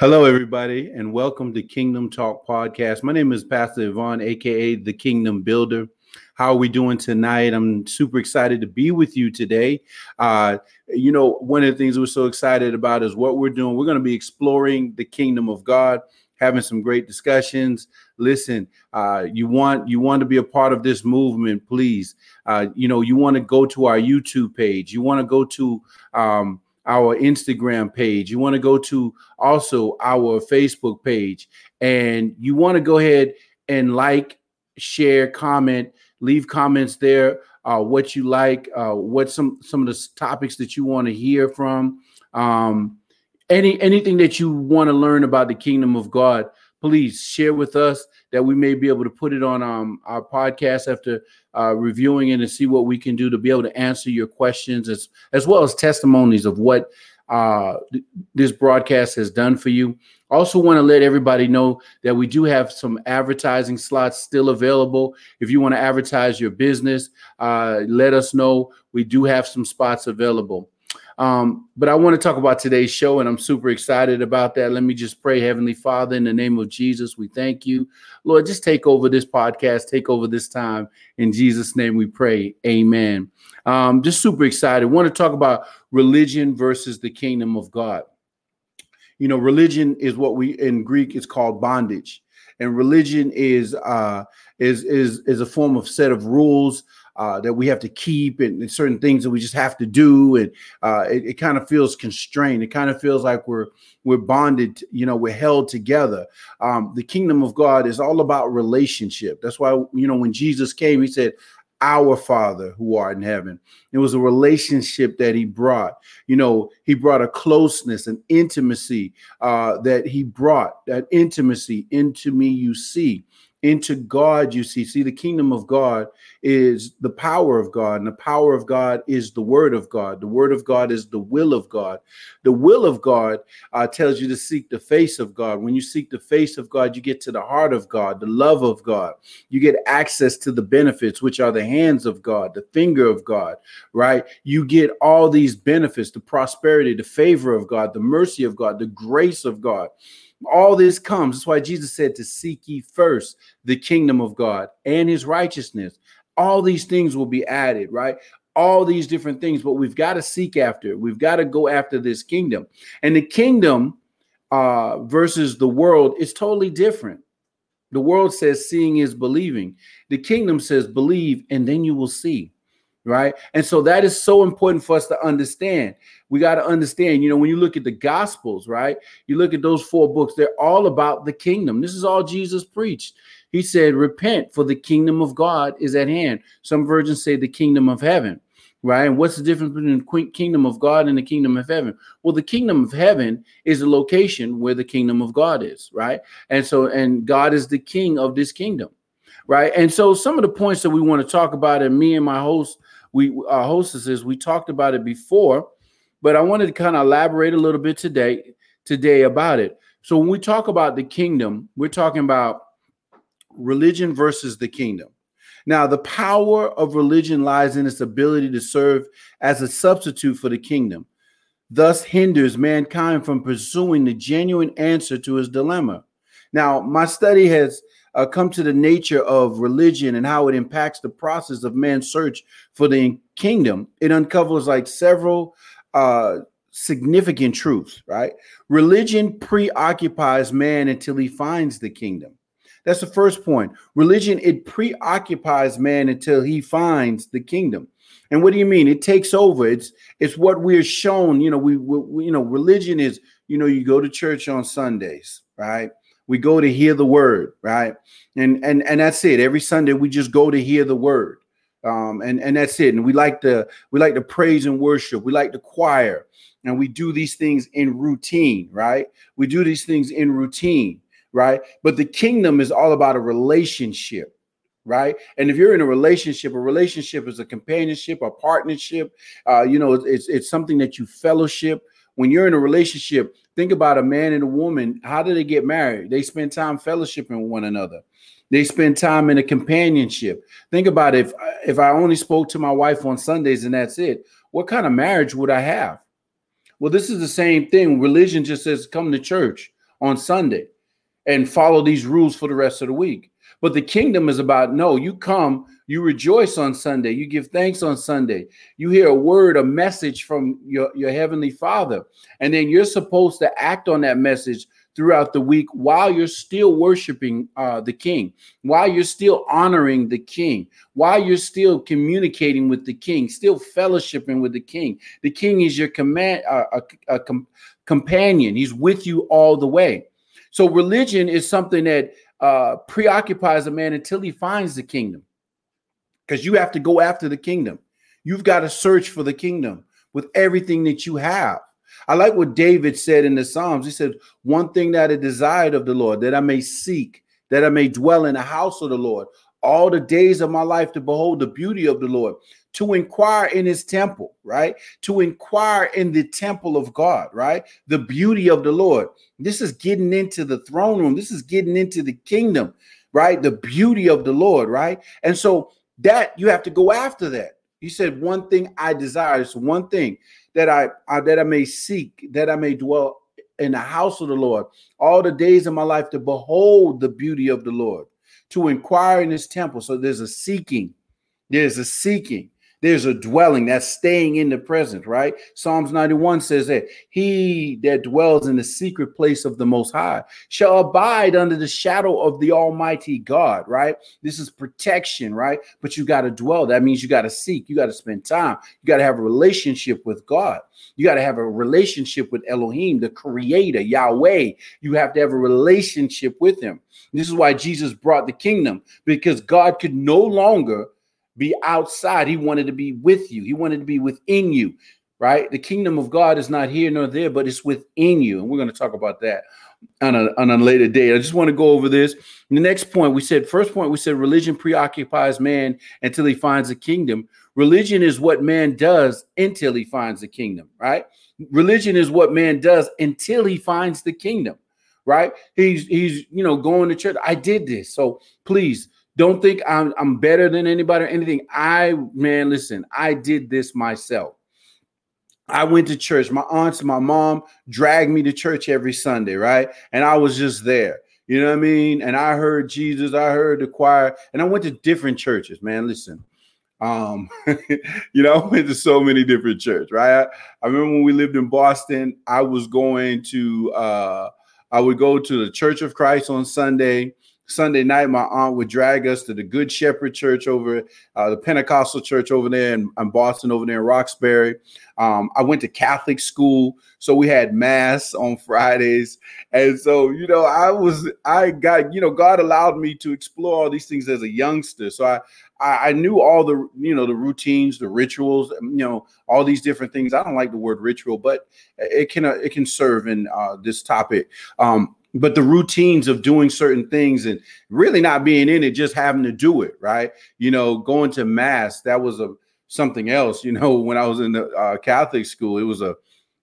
Hello, everybody, and welcome to Kingdom Talk Podcast. My name is Pastor Yvonne, aka the Kingdom Builder. How are we doing tonight? I'm super excited to be with you today. Uh, you know, one of the things we're so excited about is what we're doing. We're going to be exploring the kingdom of God, having some great discussions. Listen, uh, you want you want to be a part of this movement, please. Uh, you know, you want to go to our YouTube page. You want to go to um, our Instagram page. You want to go to also our Facebook page, and you want to go ahead and like, share, comment, leave comments there. Uh, what you like, uh, what some some of the topics that you want to hear from, um, any anything that you want to learn about the kingdom of God. Please share with us that we may be able to put it on um, our podcast after uh, reviewing it and see what we can do to be able to answer your questions as as well as testimonies of what uh, th- this broadcast has done for you. Also, want to let everybody know that we do have some advertising slots still available. If you want to advertise your business, uh, let us know. We do have some spots available. Um, but I want to talk about today's show, and I'm super excited about that. Let me just pray, Heavenly Father, in the name of Jesus, we thank you. Lord, just take over this podcast, take over this time. In Jesus' name we pray. Amen. Um, just super excited. Want to talk about religion versus the kingdom of God. You know, religion is what we in Greek is called bondage, and religion is uh, is is is a form of set of rules uh, that we have to keep and, and, certain things that we just have to do. And uh, it, it kind of feels constrained. It kind of feels like we're we're bonded you know we're held together. Um, the kingdom of god is all about relationship. That's why you know when jesus came he said our father who art in heaven. It was a relationship that he brought. You know he brought a closeness an intimacy uh, that he brought that intimacy into me you see into God, you see. See, the kingdom of God is the power of God, and the power of God is the word of God. The word of God is the will of God. The will of God uh, tells you to seek the face of God. When you seek the face of God, you get to the heart of God, the love of God. You get access to the benefits, which are the hands of God, the finger of God, right? You get all these benefits the prosperity, the favor of God, the mercy of God, the grace of God all this comes. That's why Jesus said to seek ye first the kingdom of God and his righteousness. All these things will be added, right? All these different things, but we've got to seek after. We've got to go after this kingdom. And the kingdom uh, versus the world is totally different. The world says seeing is believing. The kingdom says believe and then you will see right? And so that is so important for us to understand. We got to understand, you know, when you look at the gospels, right? You look at those four books, they're all about the kingdom. This is all Jesus preached. He said, Repent, for the kingdom of God is at hand. Some virgins say the kingdom of heaven, right? And what's the difference between the kingdom of God and the kingdom of heaven? Well, the kingdom of heaven is the location where the kingdom of God is, right? And so, and God is the king of this kingdom right? And so some of the points that we want to talk about, and me and my host we our hostesses we talked about it before, but I wanted to kind of elaborate a little bit today today about it. So when we talk about the kingdom, we're talking about religion versus the kingdom. Now, the power of religion lies in its ability to serve as a substitute for the kingdom, thus hinders mankind from pursuing the genuine answer to his dilemma. Now, my study has uh, come to the nature of religion and how it impacts the process of man's search for the kingdom, it uncovers like several uh, significant truths, right? Religion preoccupies man until he finds the kingdom. That's the first point. Religion, it preoccupies man until he finds the kingdom. And what do you mean? It takes over. It's it's what we're shown. You know, we, we you know, religion is you know, you go to church on Sundays, right? We go to hear the word right? And and and that's it. Every sunday we just go to hear the word. Um and and that's it. And we like to we like to praise and worship. We like the choir. And we do these things in routine right? We do these things in routine right? But the kingdom is all about a relationship right? And if you're in a relationship a relationship is a companionship a partnership. Uh you know it's it's something that you fellowship. When you're in a relationship, think about a man and a woman. How do they get married? They spend time fellowshipping one another. They spend time in a companionship. Think about if if I only spoke to my wife on Sundays and that's it. What kind of marriage would I have? Well, this is the same thing. Religion just says come to church on Sunday and follow these rules for the rest of the week. But the kingdom is about no, you come, you rejoice on Sunday, you give thanks on Sunday, you hear a word, a message from your, your heavenly father, and then you're supposed to act on that message throughout the week while you're still worshiping uh, the king, while you're still honoring the king, while you're still communicating with the king, still fellowshipping with the king. The king is your command, uh, a, a com- companion. He's with you all the way. So religion is something that uh, preoccupies a man until he finds the kingdom, because you have to go after the kingdom. You've got to search for the kingdom with everything that you have. I like what David said in the Psalms. He said, One thing that I desired of the Lord, that I may seek, that I may dwell in the house of the Lord all the days of my life to behold the beauty of the Lord, to inquire in his temple, right? To inquire in the temple of God, right? The beauty of the Lord. This is getting into the throne room. This is getting into the kingdom, right? The beauty of the Lord, right? And so that you have to go after that. He said, One thing I desire is one thing that I, I that I may seek, that I may dwell in the house of the Lord all the days of my life to behold the beauty of the Lord, to inquire in his temple. So there's a seeking, there's a seeking. There's a dwelling that's staying in the present, right? Psalms 91 says that he that dwells in the secret place of the Most High shall abide under the shadow of the Almighty God, right? This is protection, right? But you got to dwell. That means you got to seek, you got to spend time, you got to have a relationship with God. You got to have a relationship with Elohim, the creator, Yahweh. You have to have a relationship with him. This is why Jesus brought the kingdom because God could no longer be outside. He wanted to be with you. He wanted to be within you, right? The kingdom of God is not here nor there, but it's within you. And we're going to talk about that on a, on a later date. I just want to go over this. The next point we said, first point, we said religion preoccupies man until he finds the kingdom. Religion is what man does until he finds the kingdom, right? Religion is what man does until he finds the kingdom, right? He's he's you know going to church. I did this. So please don't think I'm I'm better than anybody or anything. I man, listen, I did this myself. I went to church. My aunts, my mom dragged me to church every Sunday, right? And I was just there. You know what I mean? And I heard Jesus, I heard the choir, and I went to different churches, man. Listen, um, you know, I went to so many different churches, right? I, I, remember when we lived in Boston, I was going to uh I would go to the Church of Christ on Sunday. Sunday night, my aunt would drag us to the Good Shepherd Church over uh, the Pentecostal church over there in, in, Boston, over there in Roxbury. Um, I went to Catholic school, so we had mass on Fridays, and so you know, I was, I got, you know, God allowed me to explore all these things as a youngster, so I, I, I knew all the, you know, the routines, the rituals, you know, all these different things. I don't like the word ritual, but it can, uh, it can serve in uh, this topic. Um, but the routines of doing certain things and really not being in it just having to do it right you know going to mass that was a something else you know when i was in the uh, catholic school it was a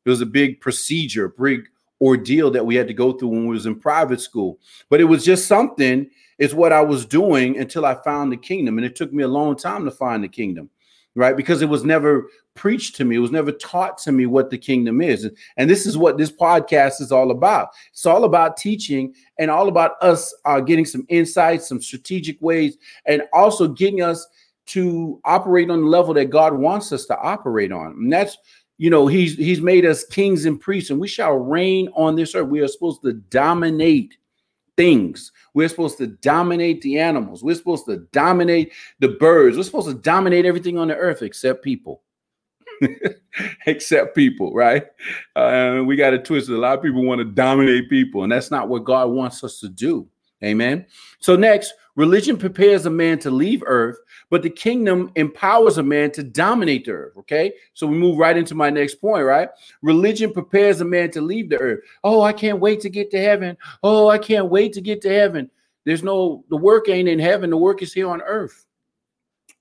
it was a big procedure big ordeal that we had to go through when we was in private school but it was just something it's what i was doing until i found the kingdom and it took me a long time to find the kingdom right? Because it was never preached to me, it was never taught to me what the kingdom is. And this is what this podcast is all about. It's all about teaching and all about us uh, getting some insights, some strategic ways, and also getting us to operate on the level that God wants us to operate on. And that's you know he's he's made us kings and priests and we shall reign on this earth we are supposed to dominate things. We're supposed to dominate the animals. We're supposed to dominate the birds. We're supposed to dominate everything on the earth except people. except people, right? Uh, we got to twist it. A lot of people want to dominate people, and that's not what God wants us to do. Amen. So, next, religion prepares a man to leave earth, but the kingdom empowers a man to dominate the earth. Okay. So, we move right into my next point, right? Religion prepares a man to leave the earth. Oh, I can't wait to get to heaven. Oh, I can't wait to get to heaven. There's no, the work ain't in heaven, the work is here on earth.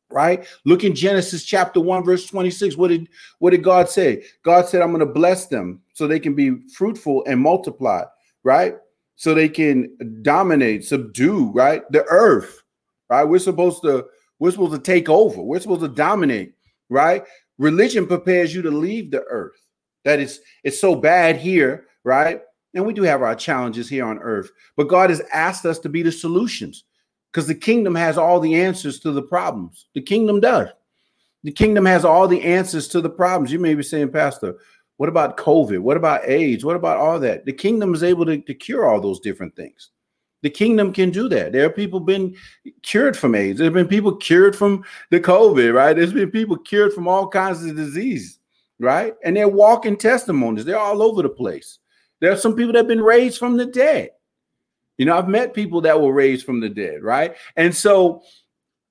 Right? Look in Genesis chapter 1, verse 26. What did what did God say? God said, I'm going to bless them so they can be fruitful and multiply, right? so they can dominate, subdue, right? The earth, right? We're supposed to we're supposed to take over. We're supposed to dominate, right? Religion prepares you to leave the earth. That is it's so bad here, right? And we do have our challenges here on earth, but God has asked us to be the solutions because the kingdom has all the answers to the problems. The kingdom does. The kingdom has all the answers to the problems. You may be saying, Pastor, what about COVID? What about AIDS? What about all that? The kingdom is able to, to cure all those different things. The kingdom can do that. There are people been cured from AIDS. There have been people cured from the COVID, right? There's been people cured from all kinds of disease, right? And they're walking testimonies. They're all over the place. There are some people that have been raised from the dead. You know, I've met people that were raised from the dead, right? And so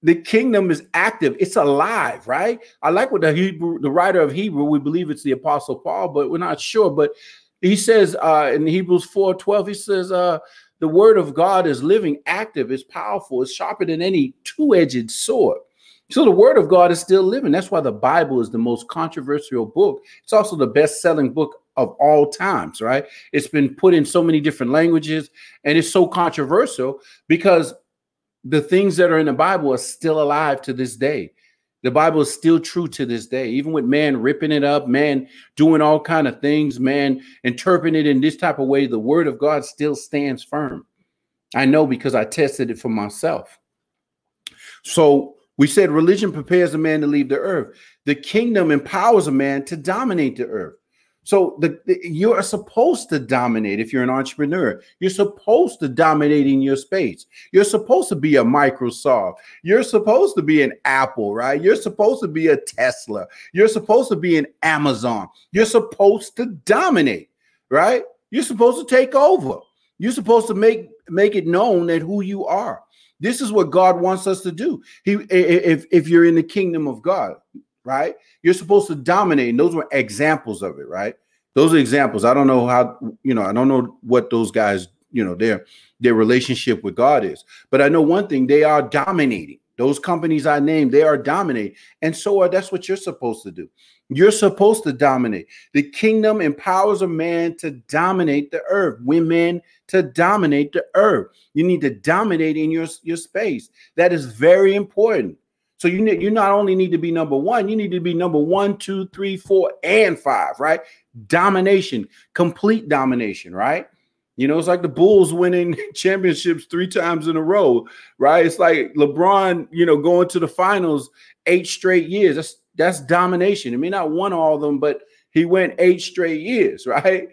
the kingdom is active. It's alive right? I like what the hebrew the writer of hebrew we believe it's the apostle paul but we're not sure. But he says uh in hebrews 4 12 he says uh the word of god is living active it's powerful it's sharper than any two-edged sword. So the word of god is still living. That's why the bible is the most controversial book. It's also the best-selling book of all times right it's been put in so many different languages and it's so controversial because the things that are in the Bible are still alive to this day. The Bible is still true to this day, even with man ripping it up, man doing all kind of things, man interpreting it in this type of way. The word of God still stands firm. I know because I tested it for myself. So we said religion prepares a man to leave the earth. The kingdom empowers a man to dominate the earth. So the, the, you are supposed to dominate if you're an entrepreneur. You're supposed to dominate in your space. You're supposed to be a Microsoft. You're supposed to be an Apple, right? You're supposed to be a Tesla. You're supposed to be an Amazon. You're supposed to dominate, right? You're supposed to take over. You're supposed to make make it known that who you are. This is what God wants us to do. He if if you're in the kingdom of God, right? You're supposed to dominate. And those were examples of it, right? Those are examples. I don't know how, you know, I don't know what those guys, you know, their their relationship with God is. But I know one thing, they are dominating. Those companies I named, they are dominating. And so are that's what you're supposed to do. You're supposed to dominate. The kingdom empowers a man to dominate the earth, women to dominate the earth. You need to dominate in your, your space. That is very important. So you need you not only need to be number one, you need to be number one, two, three, four, and five, right? Domination, complete domination, right? You know, it's like the Bulls winning championships three times in a row, right? It's like LeBron, you know, going to the finals eight straight years. That's that's domination. I mean, not won all of them, but he went eight straight years, right?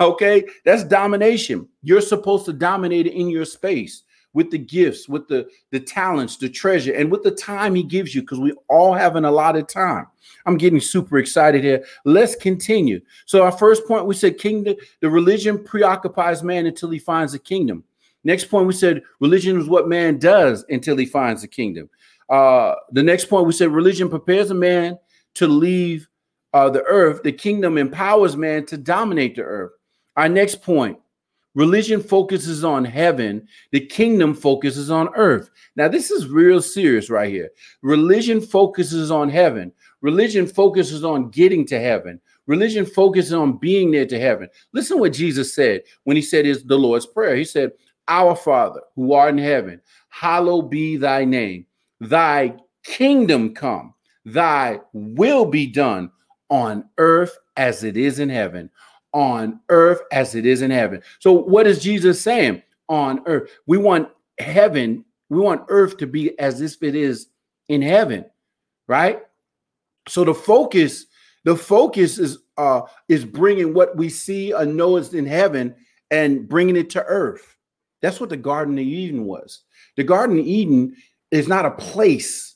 Okay, that's domination. You're supposed to dominate in your space with the gifts, with the, the talents, the treasure, and with the time he gives you, because we all have an allotted time. I'm getting super excited here. Let's continue. So, our first point we said kingdom, the religion preoccupies man until he finds the kingdom. Next point, we said religion is what man does until he finds the kingdom. Uh, the next point, we said religion prepares a man to leave uh, the earth. The kingdom empowers man to dominate the earth. Our next point, Religion focuses on heaven, the kingdom focuses on earth. Now, this is real serious right here. Religion focuses on heaven, religion focuses on getting to heaven. Religion focuses on being there to heaven. Listen what Jesus said when he said his the Lord's prayer. He said, "Our Father, who art in heaven, hallowed be thy name. Thy kingdom come. Thy will be done on earth as it is in heaven." On earth as it is in heaven. So, what is Jesus saying? On earth. We want heaven, we want earth to be as if it is in heaven, right? So the focus, the focus is uh is bringing what we see and know is in heaven and bringing it to earth. That's what the Garden of Eden was. The Garden of Eden is not a place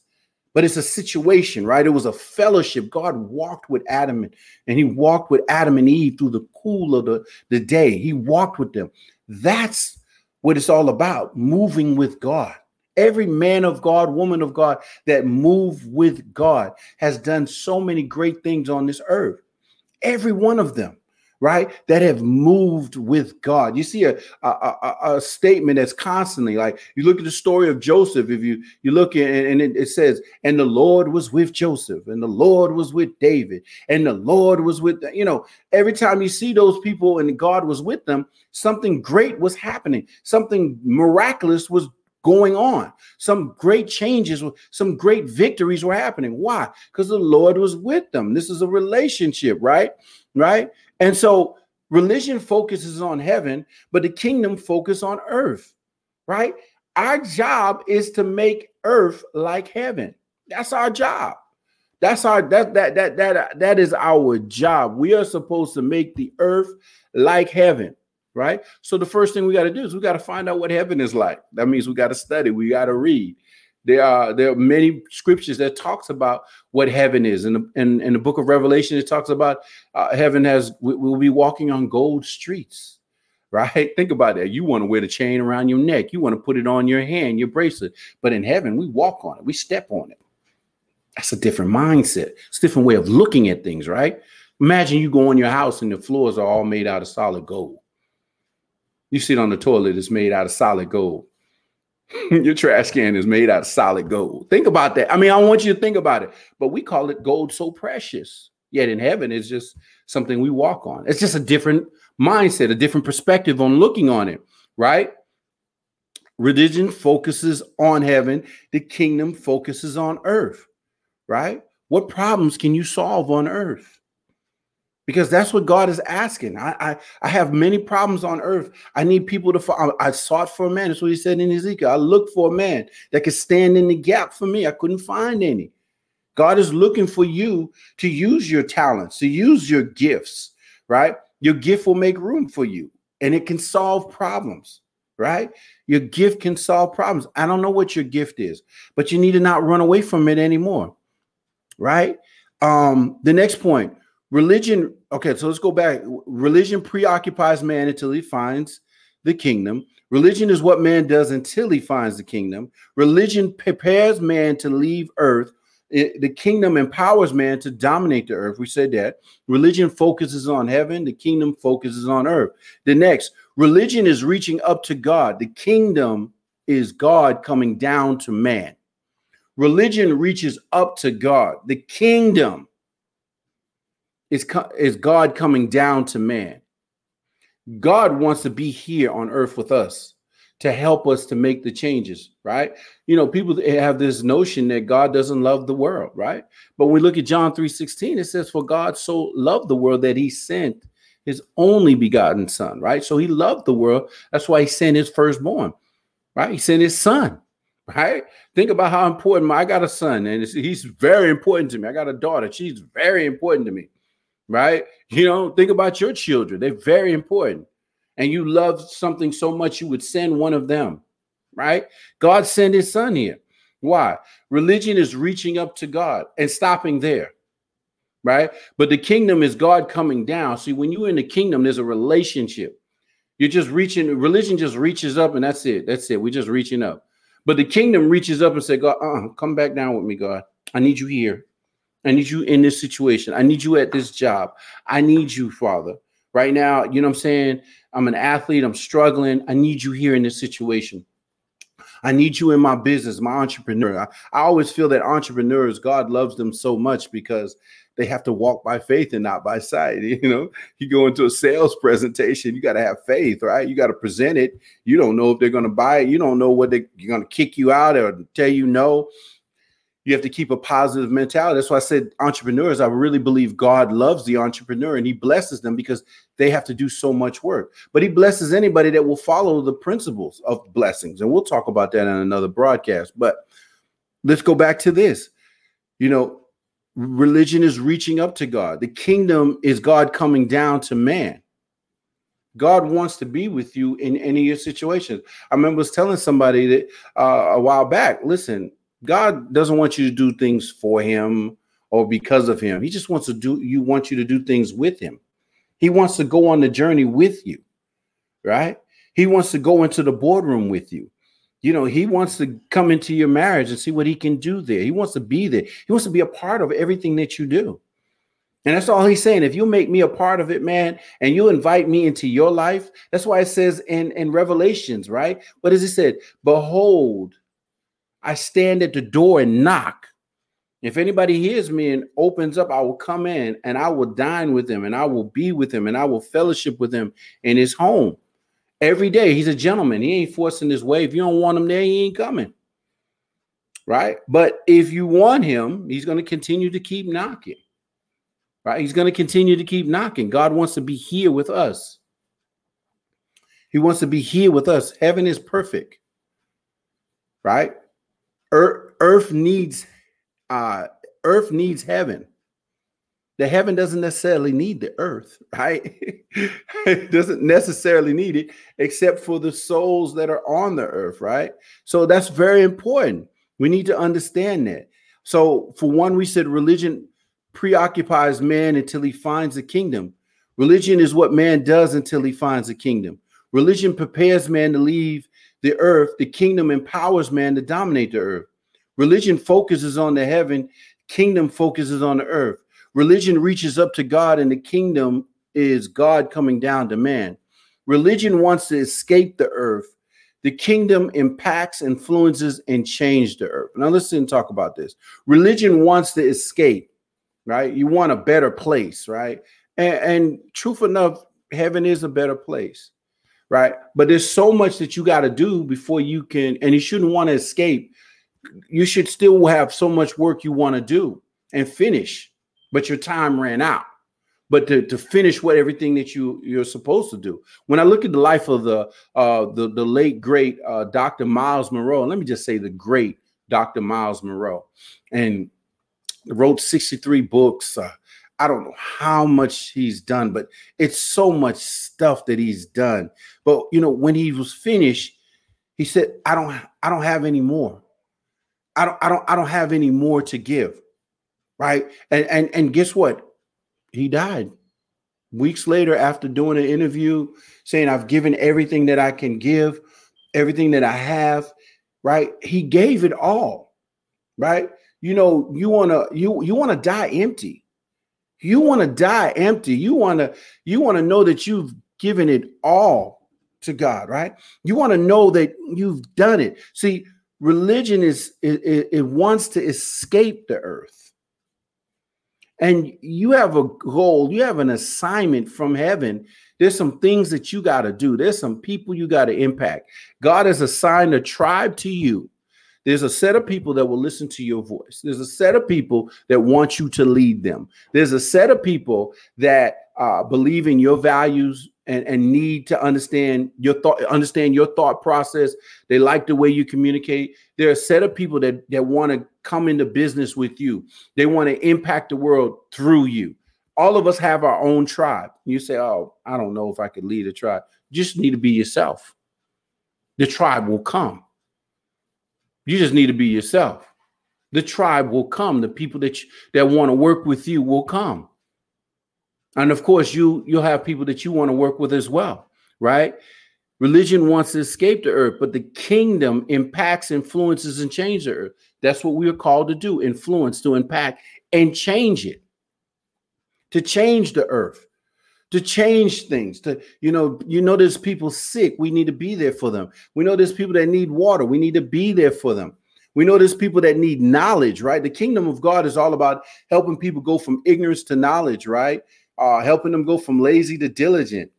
but it's a situation, right? It was a fellowship. God walked with Adam and, he walked with Adam and Eve through the cool of the, the day. He walked with them. That's what it's all about moving with God. Every man of God, woman of God that move with God has done so many great things on this earth. Every one of them right? That have moved with God. You see a, a, a, a, statement that's constantly like you look at the story of Joseph. If you you look at and it, it, says, and the Lord was with Joseph, and the Lord was with David, and the Lord was with you know. Every time you see those people and God was with them, something great was happening. Something miraculous was going on. Some great changes, some great victories were happening. Why? Because the Lord was with them. This is a relationship, right? Right. And so Religion focuses on heaven, but the kingdom focus on earth, right? Our job is to make earth like heaven. That's our job. That's our that that that that that is our job. We are supposed to make the earth like heaven, right? So the first thing we got to do is we got to find out what heaven is like. That means we got to study, we got to read. There are there are many scriptures that talks about what heaven is. In in, in the book of Revelation, it talks about uh, heaven has we, we'll be walking on gold streets, right? Think about that. You want to wear the chain around your neck, you want to put it on your hand, your bracelet. But in heaven, we walk on it, we step on it. That's a different mindset. It's a different way of looking at things, right? Imagine you go in your house and the floors are all made out of solid gold. You sit on the toilet, it's made out of solid gold. Your trash can is made out of solid gold. Think about that. I mean, I want you to think about it, but we call it gold so precious. Yet in heaven, it's just something we walk on. It's just a different mindset, a different perspective on looking on it, right? Religion focuses on heaven, the kingdom focuses on earth, right? What problems can you solve on earth? Because that's what God is asking. I, I, I have many problems on earth. I need people to. I, I sought for a man. That's what he said in Ezekiel. I looked for a man that could stand in the gap for me. I couldn't find any. God is looking for you to use your talents, to use your gifts. Right, your gift will make room for you, and it can solve problems. Right, your gift can solve problems. I don't know what your gift is, but you need to not run away from it anymore. Right. Um. The next point religion okay so let's go back. Religion preoccupies man until he finds the kingdom. Religion is what man does until he finds the kingdom. Religion prepares man to leave earth. It, the kingdom empowers man to dominate the earth. We said that. Religion focuses on heaven. The kingdom focuses on earth. The next religion is reaching up to god. The kingdom is god coming down to man. Religion reaches up to god. The kingdom is, is God coming down to man. God wants to be here on earth with us to help us to make the changes, right? You know, people have this notion that God doesn't love the world, right? But when we look at John 3:16, it says, For God so loved the world that he sent his only begotten son, right? So he loved the world. That's why he sent his firstborn, right? He sent his son, right? Think about how important I got a son, and he's very important to me. I got a daughter, she's very important to me right? You know, think about your children. They're very important. And you love something so much you would send one of them, right? God sent his son here. Why? Religion is reaching up to God and stopping there, right? But the kingdom is God coming down. See, when you're in the kingdom, there's a relationship. You're just reaching, religion just reaches up and that's it. That's it. We're just reaching up. But the kingdom reaches up and say, God, uh, come back down with me, God. I need you here. I need you in this situation. I need you at this job. I need you, Father. Right now, you know what I'm saying? I'm an athlete. I'm struggling. I need you here in this situation. I need you in my business, my entrepreneur. I, I always feel that entrepreneurs, God loves them so much because they have to walk by faith and not by sight. You know, you go into a sales presentation, you got to have faith, right? You got to present it. You don't know if they're going to buy it. You don't know what they're going to kick you out or tell you no you have to keep a positive mentality. That's why I said entrepreneurs. I really believe God loves the entrepreneur and he blesses them because they have to do so much work. But he blesses anybody that will follow the principles of blessings. And we'll talk about that in another broadcast. But let's go back to this. You know, religion is reaching up to God, the kingdom is God coming down to man. God wants to be with you in any of your situations. I remember was telling somebody that uh, a while back, listen, God doesn't want you to do things for him or because of him. He just wants to do you want you to do things with him. He wants to go on the journey with you. Right? He wants to go into the boardroom with you. You know, he wants to come into your marriage and see what he can do there. He wants to be there. He wants to be a part of everything that you do. And that's all he's saying. If you make me a part of it, man, and you invite me into your life, that's why it says in, in Revelations, right? What does it say? Behold, I stand at the door and knock. If anybody hears me and opens up, I will come in and I will dine with him and I will be with him and I will fellowship with him in his home every day. He's a gentleman. He ain't forcing his way. If you don't want him there, he ain't coming. Right. But if you want him, he's going to continue to keep knocking. Right? He's going to continue to keep knocking. God wants to be here with us. He wants to be here with us. Heaven is perfect. Right? Earth, earth needs uh earth needs heaven. The heaven doesn't necessarily need the earth, right? it doesn't necessarily need it except for the souls that are on the earth, right? So that's very important. We need to understand that. So, for one, we said religion preoccupies man until he finds the kingdom. Religion is what man does until he finds the kingdom. Religion prepares man to leave the earth. The kingdom empowers man to dominate the earth. Religion focuses on the heaven, kingdom focuses on the earth. Religion reaches up to God, and the kingdom is God coming down to man. Religion wants to escape the earth. The kingdom impacts, influences, and changes the earth. Now, listen and talk about this. Religion wants to escape right? You want a better place, right? And, and truth enough, heaven is a better place, right? But there's so much that you got to do before you can, and you shouldn't want to escape. You should still have so much work you want to do and finish, but your time ran out. But to, to finish what everything that you you're supposed to do. When I look at the life of the uh the, the late great uh Dr. Myles Munroe, let me just say the great Dr. Myles Munroe, and wrote 63 books. Uh, I don't know how much he's done, but it's so much stuff that he's done. But you know, when he was finished, he said, "I don't, I don't have any more. I don't, I don't, I don't have any more to give." Right? And and and guess what? He died weeks later after doing an interview, saying, "I've given everything that I can give, everything that I have." Right? He gave it all. Right? you know you want to you you want to die empty you want to die empty you want to you want to know that you've given it all to god right? You want to know that you've done it. See religion is it, it wants to escape the earth. And you have a goal you have an assignment from heaven. There's some things that you got to do. There's some people you got to impact. God has assigned a tribe to you. There's a set of people that will listen to your voice. There's a set of people that want you to lead them. There's a set of people that uh, believe in your values and, and need to understand your thought, understand your thought process. They like the way you communicate. There are a set of people that, that want to come into business with you. They want to impact the world through you. All of us have our own tribe. You say, Oh, I don't know if I could lead a tribe. You just need to be yourself. The tribe will come. You just need to be yourself. The tribe will come. The people that you, that want to work with you will come. And of course, you you'll have people that you want to work with as well, right? Religion wants to escape the earth, but the kingdom impacts, influences, and changes the earth. That's what we are called to do: influence, to impact, and change it. To change the earth to change things to you know you know there's people sick we need to be there for them we know there's people that need water we need to be there for them we know there's people that need knowledge right the kingdom of god is all about helping people go from ignorance to knowledge right uh helping them go from lazy to diligent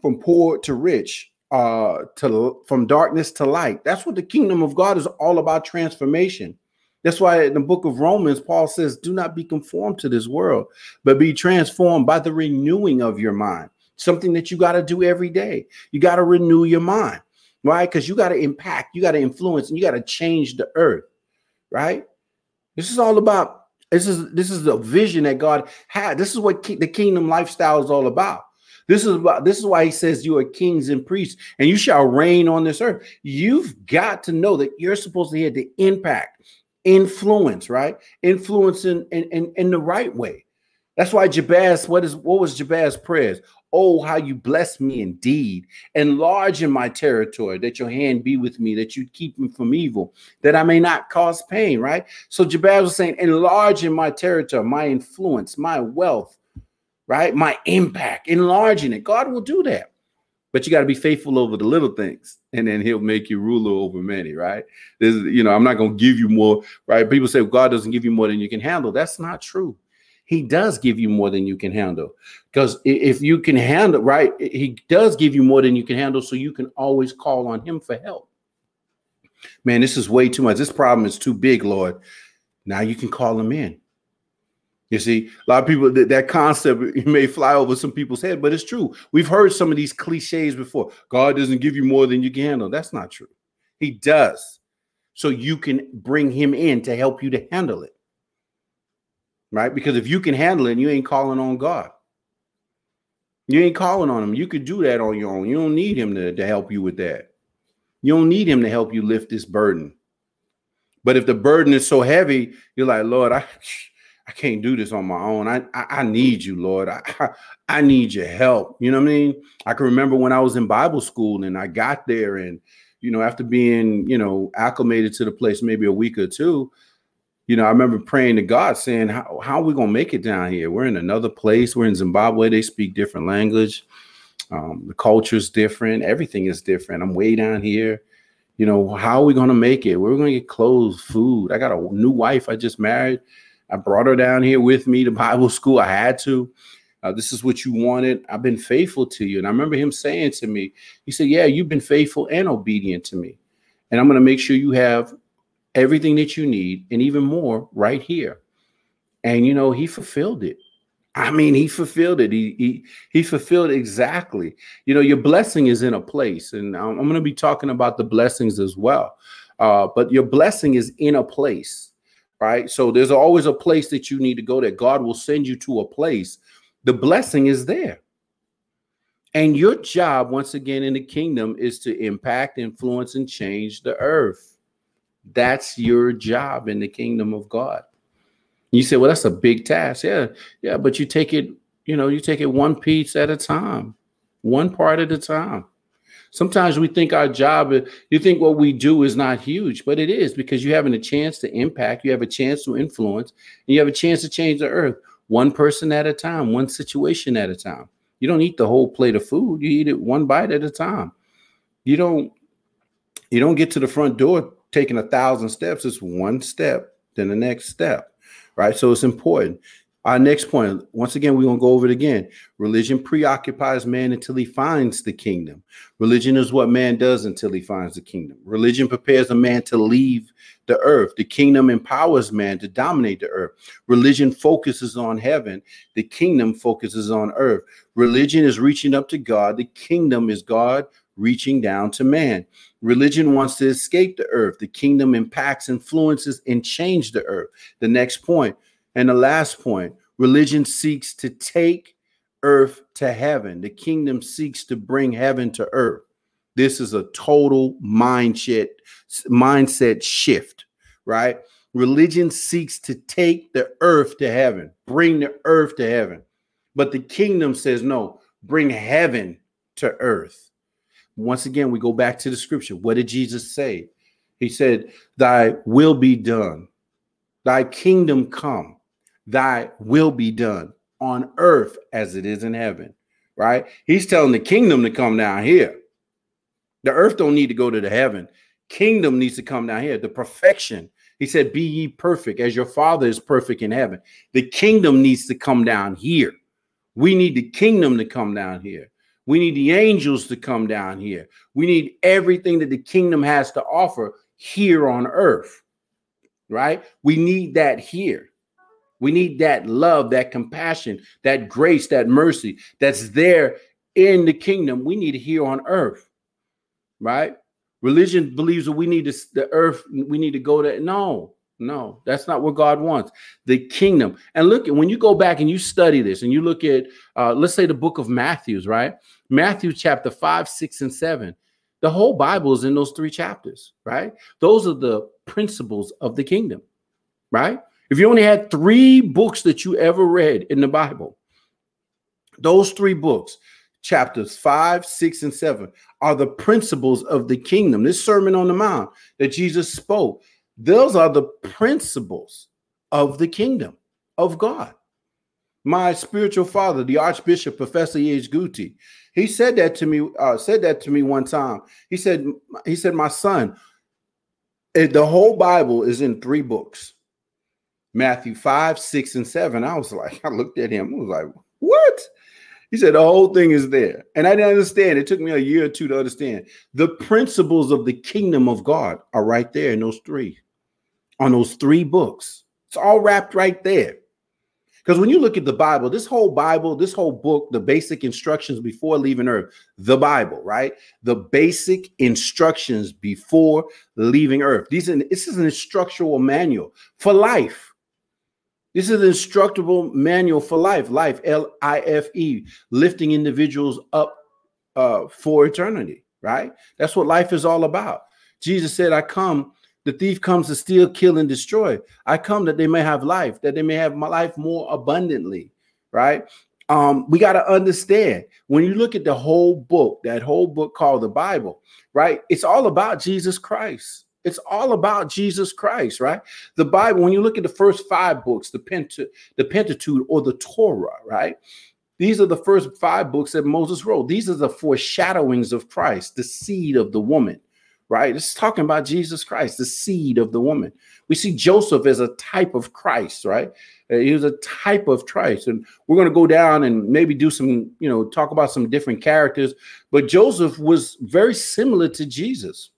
from poor to rich uh to from darkness to light that's what the kingdom of god is all about transformation that's why in the book of Romans, Paul says, Do not be conformed to this world, but be transformed by the renewing of your mind. Something that you got to do every day. You got to renew your mind, right? Because you got to impact, you got to influence, and you got to change the earth, right? This is all about this is this is the vision that God had. This is what ki- the kingdom lifestyle is all about. This is about this is why he says you are kings and priests and you shall reign on this earth. You've got to know that you're supposed to have the impact influence, right? Influence in, in, in, in the right way. That's why Jabez, what is what was Jabez's prayers? Oh, how you bless me indeed. Enlarge in my territory, that your hand be with me, that you keep me from evil, that I may not cause pain, right? So Jabez was saying, enlarge in my territory, my influence, my wealth, right? My impact, enlarging it. God will do that but you got to be faithful over the little things and then he'll make you ruler over many right this you know i'm not going to give you more right people say well, god doesn't give you more than you can handle that's not true he does give you more than you can handle because if you can handle right he does give you more than you can handle so you can always call on him for help man this is way too much this problem is too big lord now you can call him in You see, a lot of people that, that concept may fly over some people's head, but it's true. We've heard some of these cliches before. God doesn't give you more than you can handle. That's not true. He does. So you can bring him in to help you to handle it. Right? Because if you can handle it, you ain't calling on God. You ain't calling on him. You could do that on your own. You don't need him to, to help you with that. You don't need him to help you lift this burden. But if the burden is so heavy, you're like, Lord, I I can't do this on my own. I I, I need you, Lord. I, I, I need your help. You know what I mean? I can remember when I was in Bible school and I got there, and you know, after being you know acclimated to the place maybe a week or two, you know, I remember praying to God, saying, "How how are we gonna make it down here? We're in another place. We're in Zimbabwe. They speak different language. Um, the culture's different. Everything is different. I'm way down here." You know, how are we going to make it? We're going to get clothes, food. I got a new wife I just married. I brought her down here with me to Bible school. I had to. Uh, this is what you wanted. I've been faithful to you. And I remember him saying to me, he said, Yeah, you've been faithful and obedient to me. And I'm going to make sure you have everything that you need and even more right here. And, you know, he fulfilled it. I mean, he fulfilled it. He he he fulfilled exactly. You know, your blessing is in a place, and I'm, I'm going to be talking about the blessings as well. Uh, but your blessing is in a place, right? So there's always a place that you need to go. That God will send you to a place. The blessing is there, and your job, once again, in the kingdom, is to impact, influence, and change the earth. That's your job in the kingdom of God. You say, well, that's a big task. Yeah, yeah, but you take it, you know, you take it one piece at a time, one part at a time. Sometimes we think our job, you think what we do is not huge, but it is because you're having a chance to impact, you have a chance to influence, and you have a chance to change the earth one person at a time, one situation at a time. You don't eat the whole plate of food, you eat it one bite at a time. You don't you don't get to the front door taking a thousand steps, it's one step, then the next step right? So it's important. Our next point, once again, we're going to go over it again. Religion preoccupies man until he finds the kingdom. Religion is what man does until he finds the kingdom. Religion prepares a man to leave the earth. The kingdom empowers man to dominate the earth. Religion focuses on heaven. The kingdom focuses on earth. Religion is reaching up to God. The kingdom is God reaching down to man. Religion wants to escape the earth. The kingdom impacts, influences, and change the earth. The next point, and the last point, religion seeks to take earth to heaven. The kingdom seeks to bring heaven to earth. This is a total mindset mindset shift, right? Religion seeks to take the earth to heaven, bring the earth to heaven. But the kingdom says, no, bring heaven to earth. Once again, we go back to the scripture. What did Jesus say? He said, Thy will be done, thy kingdom come, thy will be done on earth as it is in heaven. Right? He's telling the kingdom to come down here. The earth don't need to go to the heaven. Kingdom needs to come down here. The perfection. He said, Be ye perfect as your father is perfect in heaven. The kingdom needs to come down here. We need the kingdom to come down here. We need the angels to come down here. We need everything that the kingdom has to offer here on earth, right? We need that here. We need that love, that compassion, that grace, that mercy that's there in the kingdom. We need it here on earth, right? Religion believes that we need to, the earth, we need to go there. No, no, that's not what God wants. The kingdom. And look, when you go back and you study this and you look at, uh, let's say, the book of Matthews, right? Matthew chapter 5, 6, and 7. The whole Bible is in those three chapters, right? Those are the principles of the kingdom, right? If you only had three books that you ever read in the Bible, those three books, chapters 5, 6, and 7, are the principles of the kingdom. This Sermon on the Mount that Jesus spoke, those are the principles of the kingdom of God. My spiritual father, the Archbishop Professor E.H. Guti, he said that to me, uh, said that to me one time. He said, he said, my son, the whole Bible is in three books. Matthew 5, 6, and 7. I was like, I looked at him, I was like, what? He said the whole thing is there. And I didn't understand. It took me a year or two to understand. The principles of the kingdom of God are right there in those three, on those three books. It's all wrapped right there. Because when you look at the Bible, this whole Bible, this whole book, the basic instructions before leaving earth, the Bible, right? The basic instructions before leaving earth. These are, this is an instructional manual for life. This is an instructable manual for life. Life, L I F E, lifting individuals up uh, for eternity, right? That's what life is all about. Jesus said, I come the thief comes to steal, kill, and destroy. I come that they may have life, that they may have my life more abundantly, right? Um, we got to understand when you look at the whole book, that whole book called the Bible, right? It's all about Jesus Christ. It's all about Jesus Christ, right? The Bible, when you look at the first five books, the the Pentateuch or the Torah, right? These are the first five books that Moses wrote. These are the foreshadowings of Christ, the seed of the woman, right? It's talking about Jesus Christ, the seed of the woman. We see Joseph as a type of Christ, right? Uh, he was a type of Christ. And we're going to go down and maybe do some, you know, talk about some different characters. But Joseph was very similar to Jesus.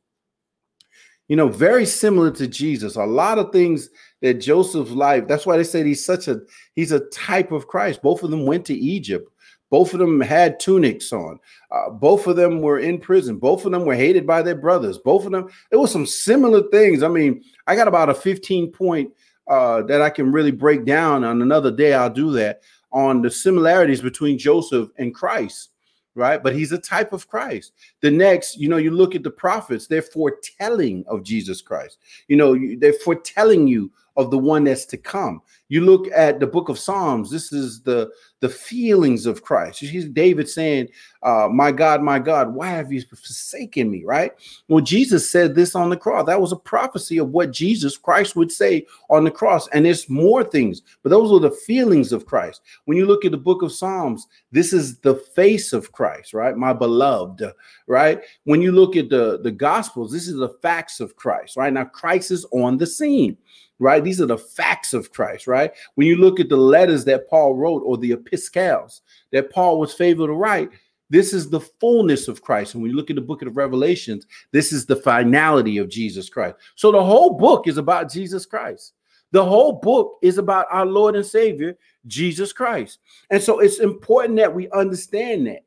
You know, very similar to Jesus. A lot of things that Joseph's life, that's why they say he's such a he's a type of Christ. Both of them went to Egypt. Both of them had tunics on. Uh, both of them were in prison. Both of them were hated by their brothers. Both of them, it was some similar things. I mean, I got about a 15 point uh, that I can really break down on another day. I'll do that on the similarities between Joseph and Christ, right? But he's a type of Christ. The next, you know, you look at the prophets, they're foretelling of Jesus Christ. You know, they're foretelling you of the one that's to come. You look at the book of Psalms, this is the the feelings of Christ. See David saying, uh, My God, my God, why have you forsaken me? Right? Well, Jesus said this on the cross. That was a prophecy of what Jesus Christ would say on the cross. And there's more things, but those are the feelings of Christ. When you look at the book of Psalms, this is the face of Christ, right? My beloved, right? When you look at the, the gospels, this is the facts of Christ, right? Now, Christ is on the scene right? These are the facts of Christ, right? When you look at the letters that Paul wrote or the epistles that Paul was favored to write, this is the fullness of Christ. And when you look at the book of Revelations, this is the finality of Jesus Christ. So the whole book is about Jesus Christ. The whole book is about our Lord and Savior, Jesus Christ. And so it's important that we understand that.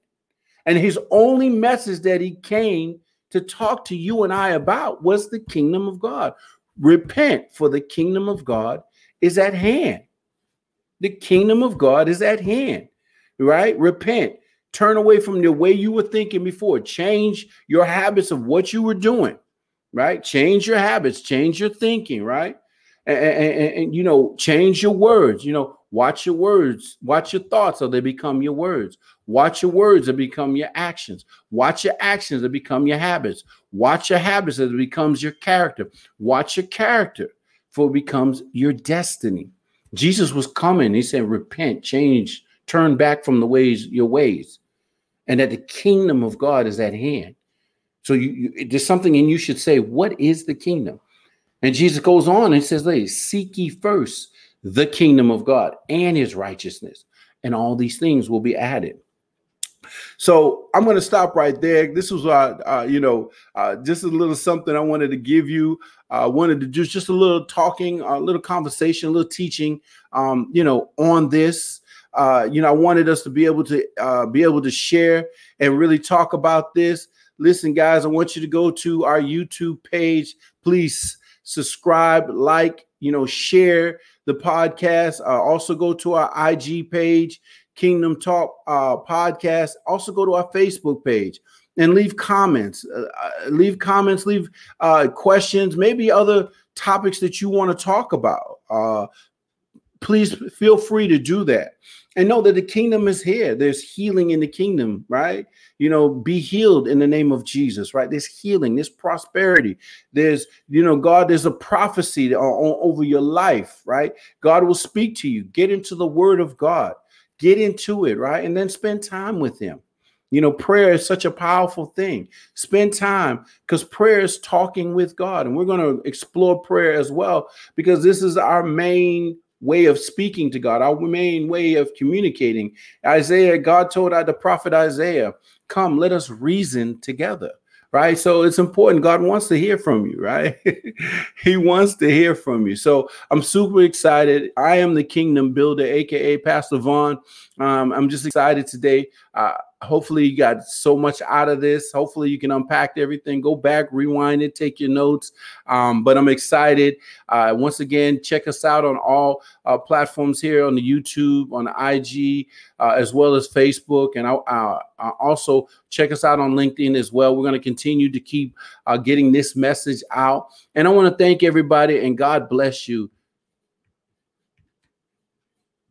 And his only message that he came to talk to you and I about was the kingdom of God. Repent, for the kingdom of God is at hand. The kingdom of God is at hand, right? Repent. Turn away from the way you were thinking before. Change your habits of what you were doing, right? Change your habits, change your thinking, right? And, and, and, you know, change your words. You know, watch your words, watch your thoughts, so they become your words. Watch your words and become your actions. Watch your actions and become your habits. Watch your habits as it becomes your character. Watch your character for it becomes your destiny. Jesus was coming. He said, repent, change, turn back from the ways, your ways. And that the kingdom of God is at hand. So you, you there's something and you should say, what is the kingdom? And Jesus goes on and says, seek ye first the kingdom of God and his righteousness, and all these things will be added. So I'm going to stop right there. This was, uh, uh, you know, uh, just a little something I wanted to give you. I uh, wanted to do just a little talking, a little conversation, a little teaching, um, you know, on this. Uh, you know, I wanted us to be able to uh, be able to share and really talk about this. Listen, guys, I want you to go to our YouTube page. Please subscribe, like, you know, share the podcast. Uh, also go to our IG page. Kingdom Talk uh, podcast. Also, go to our Facebook page and leave comments. Uh, uh, leave comments, leave uh, questions, maybe other topics that you want to talk about. Uh, please feel free to do that. And know that the kingdom is here. There's healing in the kingdom, right? You know, be healed in the name of Jesus, right? There's healing, there's prosperity. There's, you know, God, there's a prophecy over your life, right? God will speak to you. Get into the word of God get into it, right? And then spend time with him. You know, prayer is such a powerful thing. Spend time because prayer is talking with God. And we're going to explore prayer as well because this is our main way of speaking to God, our main way of communicating. Isaiah, God told the prophet Isaiah, Come, let us reason together right? So it's important. God wants to hear from you, right? he wants to hear from you. So I'm super excited. I am the kingdom builder, aka Pastor Vaughn. Um, I'm just excited today. Hopefully you got so much out of this. Hopefully you can unpack everything. Go back rewind it take your notes. Um, but i'm excited. Uh, once again check us out on all uh, platforms here on the youtube on the ig uh, as well as facebook. And uh, uh, also check us out on linkedin as well. We're going to continue to keep uh, getting this message out. And i want to thank everybody and god bless you